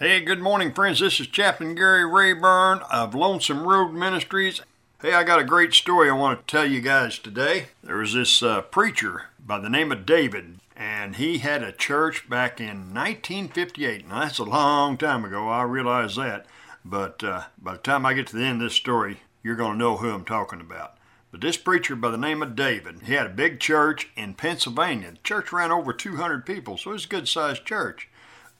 Hey, good morning, friends. This is Chaplain Gary Rayburn of Lonesome Road Ministries. Hey, I got a great story I want to tell you guys today. There was this uh, preacher by the name of David, and he had a church back in 1958. Now, that's a long time ago, I realize that. But uh, by the time I get to the end of this story, you're going to know who I'm talking about. But this preacher by the name of David, he had a big church in Pennsylvania. The church ran over 200 people, so it was a good sized church.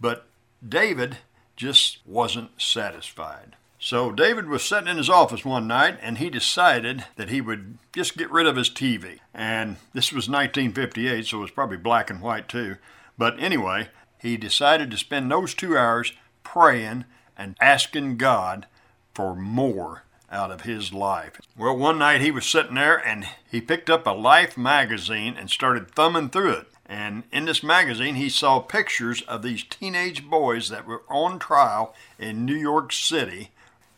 But David just wasn't satisfied. So David was sitting in his office one night and he decided that he would just get rid of his TV. And this was 1958, so it was probably black and white too. But anyway, he decided to spend those two hours praying and asking God for more out of his life. Well, one night he was sitting there and he picked up a Life magazine and started thumbing through it. And in this magazine, he saw pictures of these teenage boys that were on trial in New York City.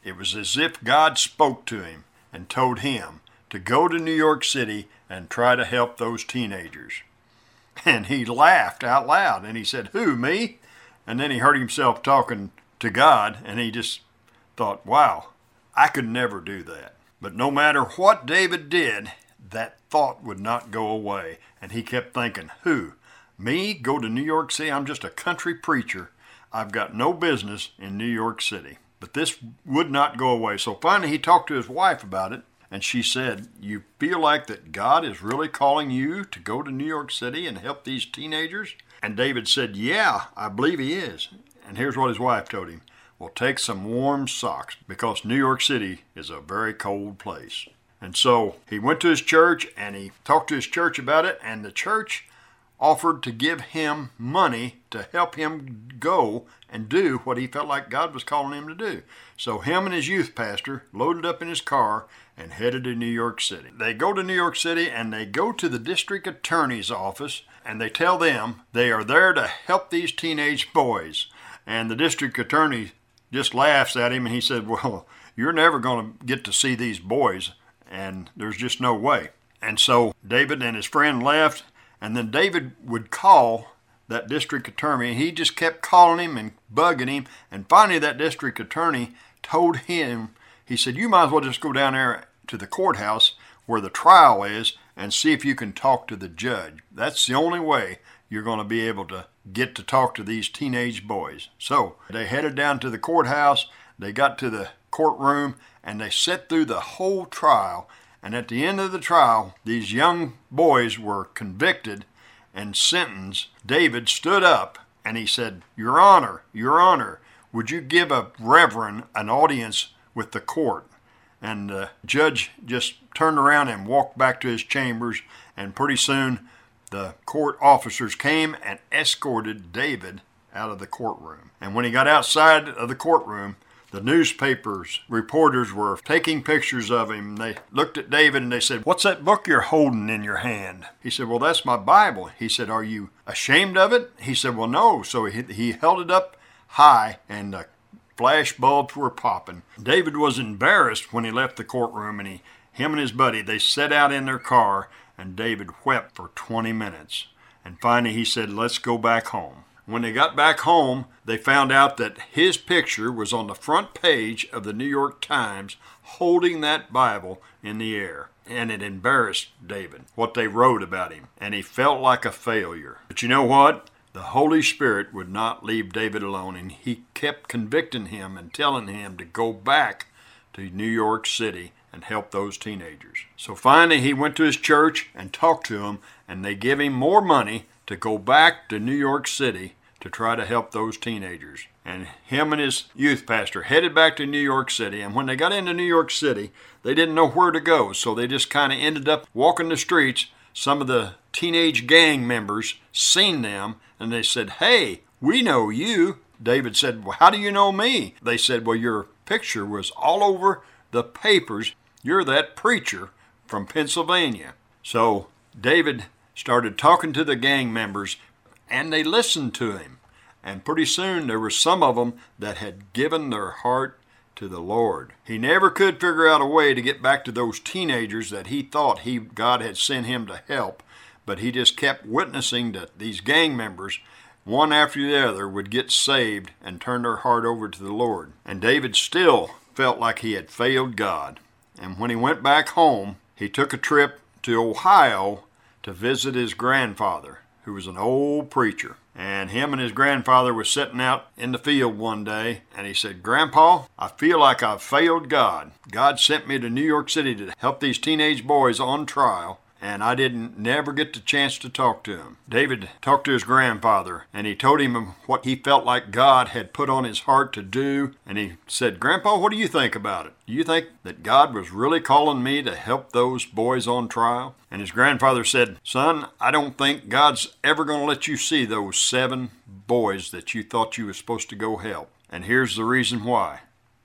It was as if God spoke to him and told him to go to New York City and try to help those teenagers. And he laughed out loud and he said, Who, me? And then he heard himself talking to God and he just thought, Wow, I could never do that. But no matter what David did, that thought would not go away. And he kept thinking, Who? Me? Go to New York City? I'm just a country preacher. I've got no business in New York City. But this would not go away. So finally, he talked to his wife about it. And she said, You feel like that God is really calling you to go to New York City and help these teenagers? And David said, Yeah, I believe he is. And here's what his wife told him Well, take some warm socks because New York City is a very cold place. And so he went to his church and he talked to his church about it, and the church offered to give him money to help him go and do what he felt like God was calling him to do. So him and his youth pastor loaded up in his car and headed to New York City. They go to New York City and they go to the district attorney's office and they tell them they are there to help these teenage boys. And the district attorney just laughs at him and he said, "Well, you're never going to get to see these boys and there's just no way. And so David and his friend left, and then David would call that district attorney. He just kept calling him and bugging him, and finally that district attorney told him, he said, You might as well just go down there to the courthouse where the trial is and see if you can talk to the judge. That's the only way you're going to be able to get to talk to these teenage boys. So they headed down to the courthouse. They got to the courtroom and they sat through the whole trial. And at the end of the trial, these young boys were convicted and sentenced. David stood up and he said, Your Honor, Your Honor, would you give a reverend an audience with the court? And the judge just turned around and walked back to his chambers, and pretty soon the court officers came and escorted David out of the courtroom. And when he got outside of the courtroom, the newspapers reporters were taking pictures of him. They looked at David and they said, What's that book you're holding in your hand? He said, Well, that's my Bible. He said, Are you ashamed of it? He said, Well, no. So he, he held it up high and the flash bulbs were popping. David was embarrassed when he left the courtroom and he, him and his buddy, they set out in their car and David wept for 20 minutes. And finally he said, Let's go back home. When they got back home, they found out that his picture was on the front page of the New York Times holding that Bible in the air. And it embarrassed David, what they wrote about him. And he felt like a failure. But you know what? The Holy Spirit would not leave David alone, and he kept convicting him and telling him to go back to New York City and help those teenagers. So finally, he went to his church and talked to them, and they gave him more money to go back to New York City to try to help those teenagers. And him and his youth pastor headed back to New York City. And when they got into New York City, they didn't know where to go. So they just kind of ended up walking the streets. Some of the teenage gang members seen them and they said, Hey, we know you. David said, Well, how do you know me? They said, Well, your picture was all over the papers. You're that preacher from Pennsylvania. So David started talking to the gang members and they listened to him. And pretty soon there were some of them that had given their heart to the Lord. He never could figure out a way to get back to those teenagers that he thought he God had sent him to help, but he just kept witnessing that these gang members one after the other would get saved and turn their heart over to the Lord. And David still felt like he had failed God. And when he went back home, he took a trip to Ohio to visit his grandfather, who was an old preacher. And him and his grandfather was sitting out in the field one day, and he said, Grandpa, I feel like I've failed God. God sent me to New York City to help these teenage boys on trial, and I didn't never get the chance to talk to him. David talked to his grandfather and he told him what he felt like God had put on his heart to do. And he said, Grandpa, what do you think about it? Do you think that God was really calling me to help those boys on trial? And his grandfather said, Son, I don't think God's ever going to let you see those seven boys that you thought you were supposed to go help. And here's the reason why.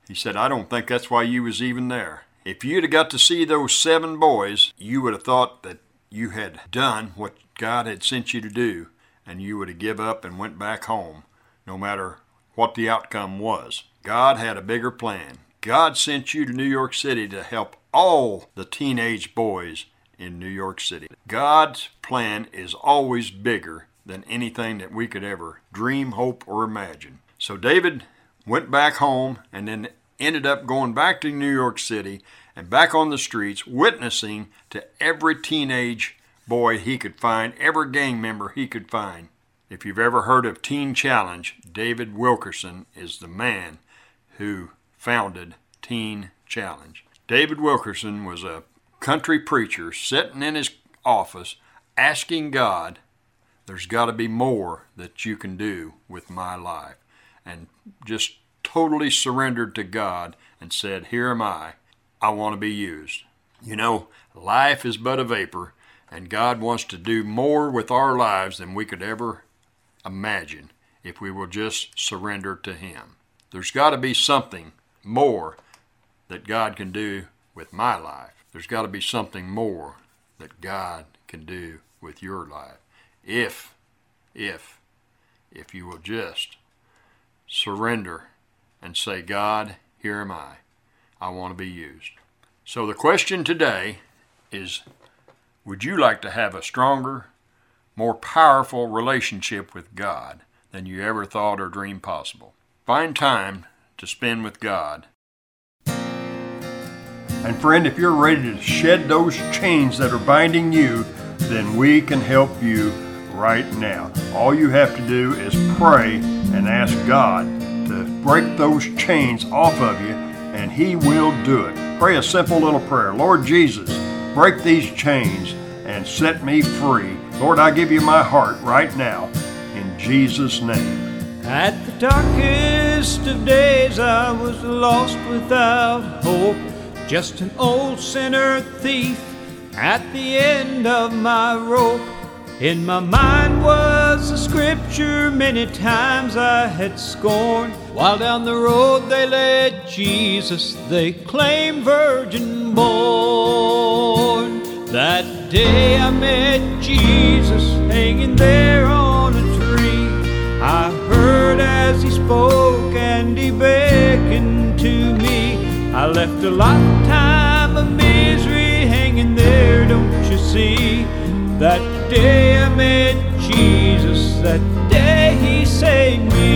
He said, I don't think that's why you was even there. If you'd have got to see those seven boys, you would have thought that you had done what God had sent you to do, and you would have give up and went back home, no matter what the outcome was. God had a bigger plan. God sent you to New York City to help all the teenage boys in New York City. God's plan is always bigger than anything that we could ever dream, hope, or imagine. So David went back home and then ended up going back to New York City and back on the streets, witnessing to every teenage boy he could find, every gang member he could find. If you've ever heard of Teen Challenge, David Wilkerson is the man who founded Teen Challenge. David Wilkerson was a country preacher sitting in his office asking God, There's got to be more that you can do with my life. And just totally surrendered to God and said, Here am I. I want to be used. You know, life is but a vapor, and God wants to do more with our lives than we could ever imagine if we will just surrender to Him. There's got to be something more that God can do with my life. There's got to be something more that God can do with your life. If, if, if you will just surrender and say, God, here am I. I want to be used. So the question today is Would you like to have a stronger, more powerful relationship with God than you ever thought or dreamed possible? Find time to spend with God. And friend, if you're ready to shed those chains that are binding you, then we can help you right now. All you have to do is pray and ask God break those chains off of you, and He will do it. Pray a simple little prayer Lord Jesus, break these chains and set me free. Lord, I give you my heart right now in Jesus' name. At the darkest of days, I was lost without hope, just an old sinner thief at the end of my rope. In my mind was a scripture many times I had scorned. While down the road they led Jesus, they claimed virgin born. That day I met Jesus hanging there on a tree. I heard as he spoke and he beckoned to me. I left a lifetime of misery hanging there, don't you see? That day I met that day he saved me.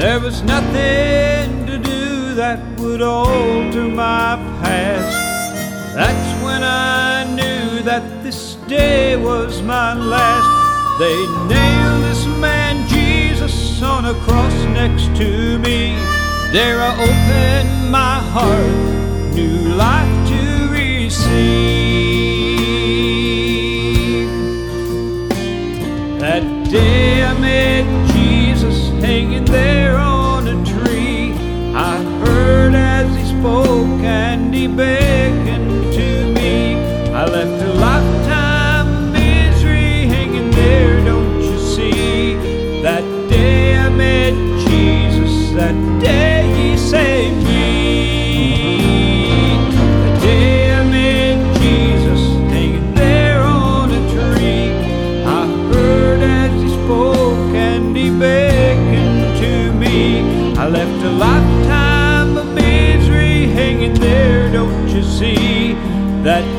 There was nothing to do that would alter my past. That's when I knew that this day was my last. They nailed this man Jesus on a cross next to me. There I opened my heart new life to receive. Beckoned to me. I left a lifetime of misery hanging there, don't you see? That day I met Jesus, that day he saved me. That